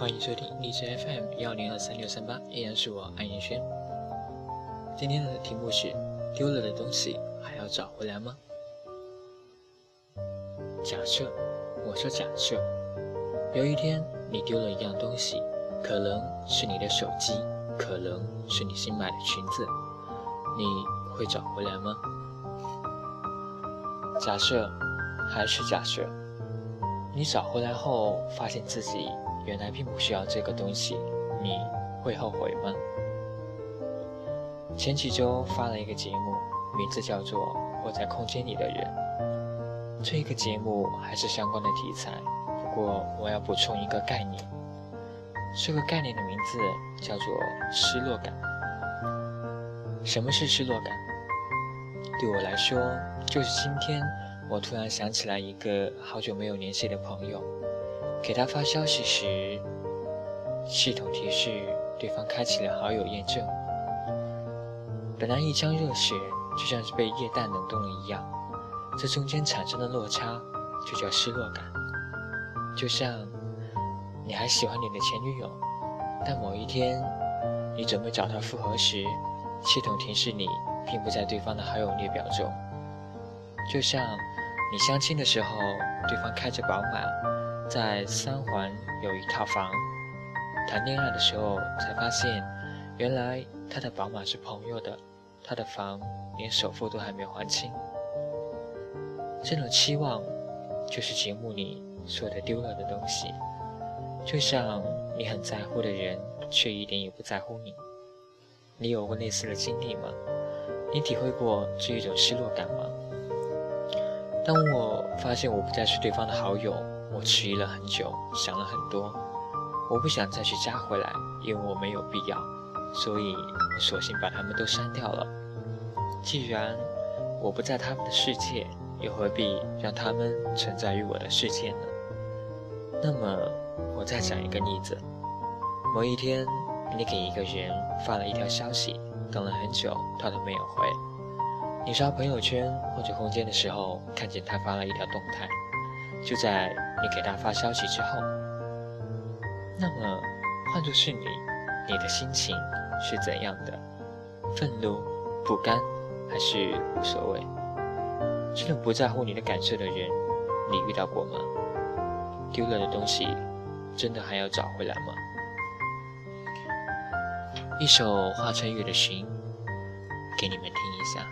欢迎收听荔枝 FM 幺零二三六三八，依然是我安言轩。今天的题目是：丢了的东西还要找回来吗？假设，我说假设，有一天你丢了一样东西，可能是你的手机，可能是你新买的裙子，你会找回来吗？假设，还是假设，你找回来后发现自己。原来并不需要这个东西，你会后悔吗？前几周发了一个节目，名字叫做《活在空间里的人》。这一个节目还是相关的题材，不过我要补充一个概念。这个概念的名字叫做失落感。什么是失落感？对我来说，就是今天我突然想起来一个好久没有联系的朋友。给他发消息时，系统提示对方开启了好友验证。本来一腔热血就像是被液氮冷冻了一样，这中间产生的落差就叫失落感。就像你还喜欢你的前女友，但某一天你准备找她复合时，系统提示你并不在对方的好友列表中。就像你相亲的时候，对方开着宝马。在三环有一套房，谈恋爱的时候才发现，原来他的宝马是朋友的，他的房连首付都还没还清。这种期望，就是节目里说的丢了的东西。就像你很在乎的人，却一点也不在乎你。你有过类似的经历吗？你体会过这一种失落感吗？当我发现我不再是对方的好友。我迟疑了很久，想了很多，我不想再去加回来，因为我没有必要，所以索性把他们都删掉了。既然我不在他们的世界，又何必让他们存在于我的世界呢？那么，我再讲一个例子：某一天，你给一个人发了一条消息，等了很久，他都没有回。你刷朋友圈或者空间的时候，看见他发了一条动态。就在你给他发消息之后，那么换作是你，你的心情是怎样的？愤怒、不甘，还是无所谓？这种不在乎你的感受的人，你遇到过吗？丢了的东西，真的还要找回来吗？一首华晨宇的《寻》，给你们听一下。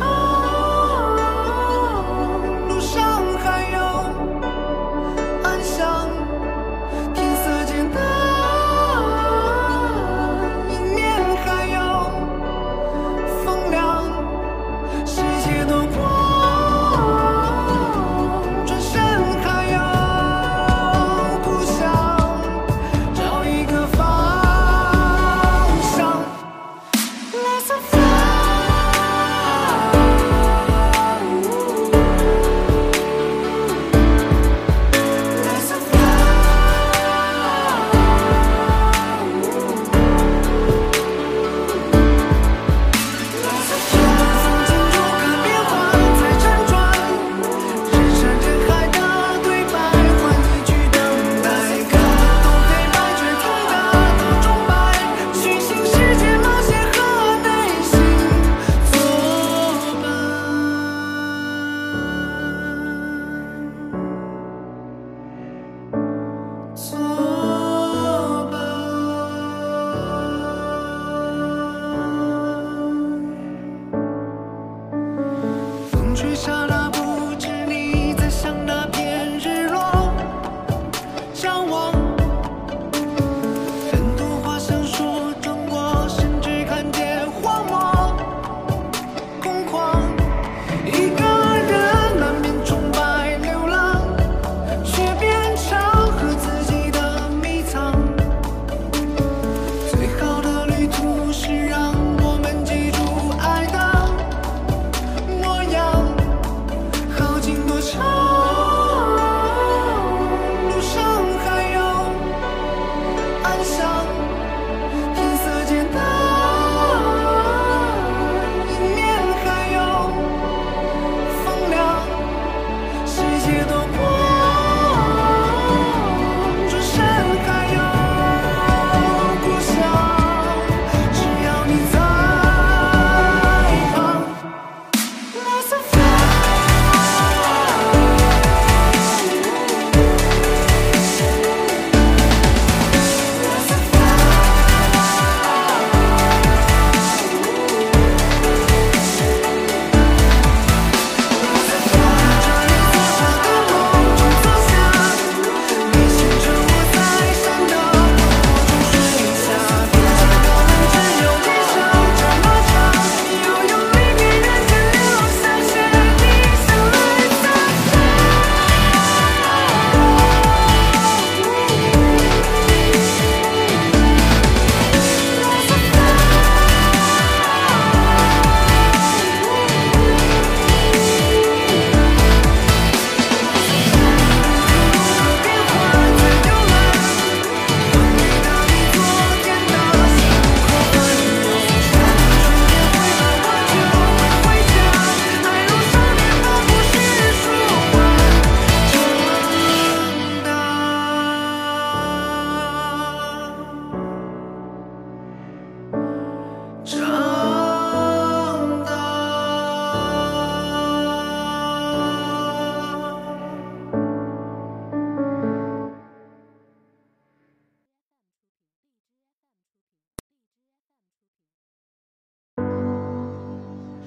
oh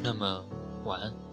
那么晚安。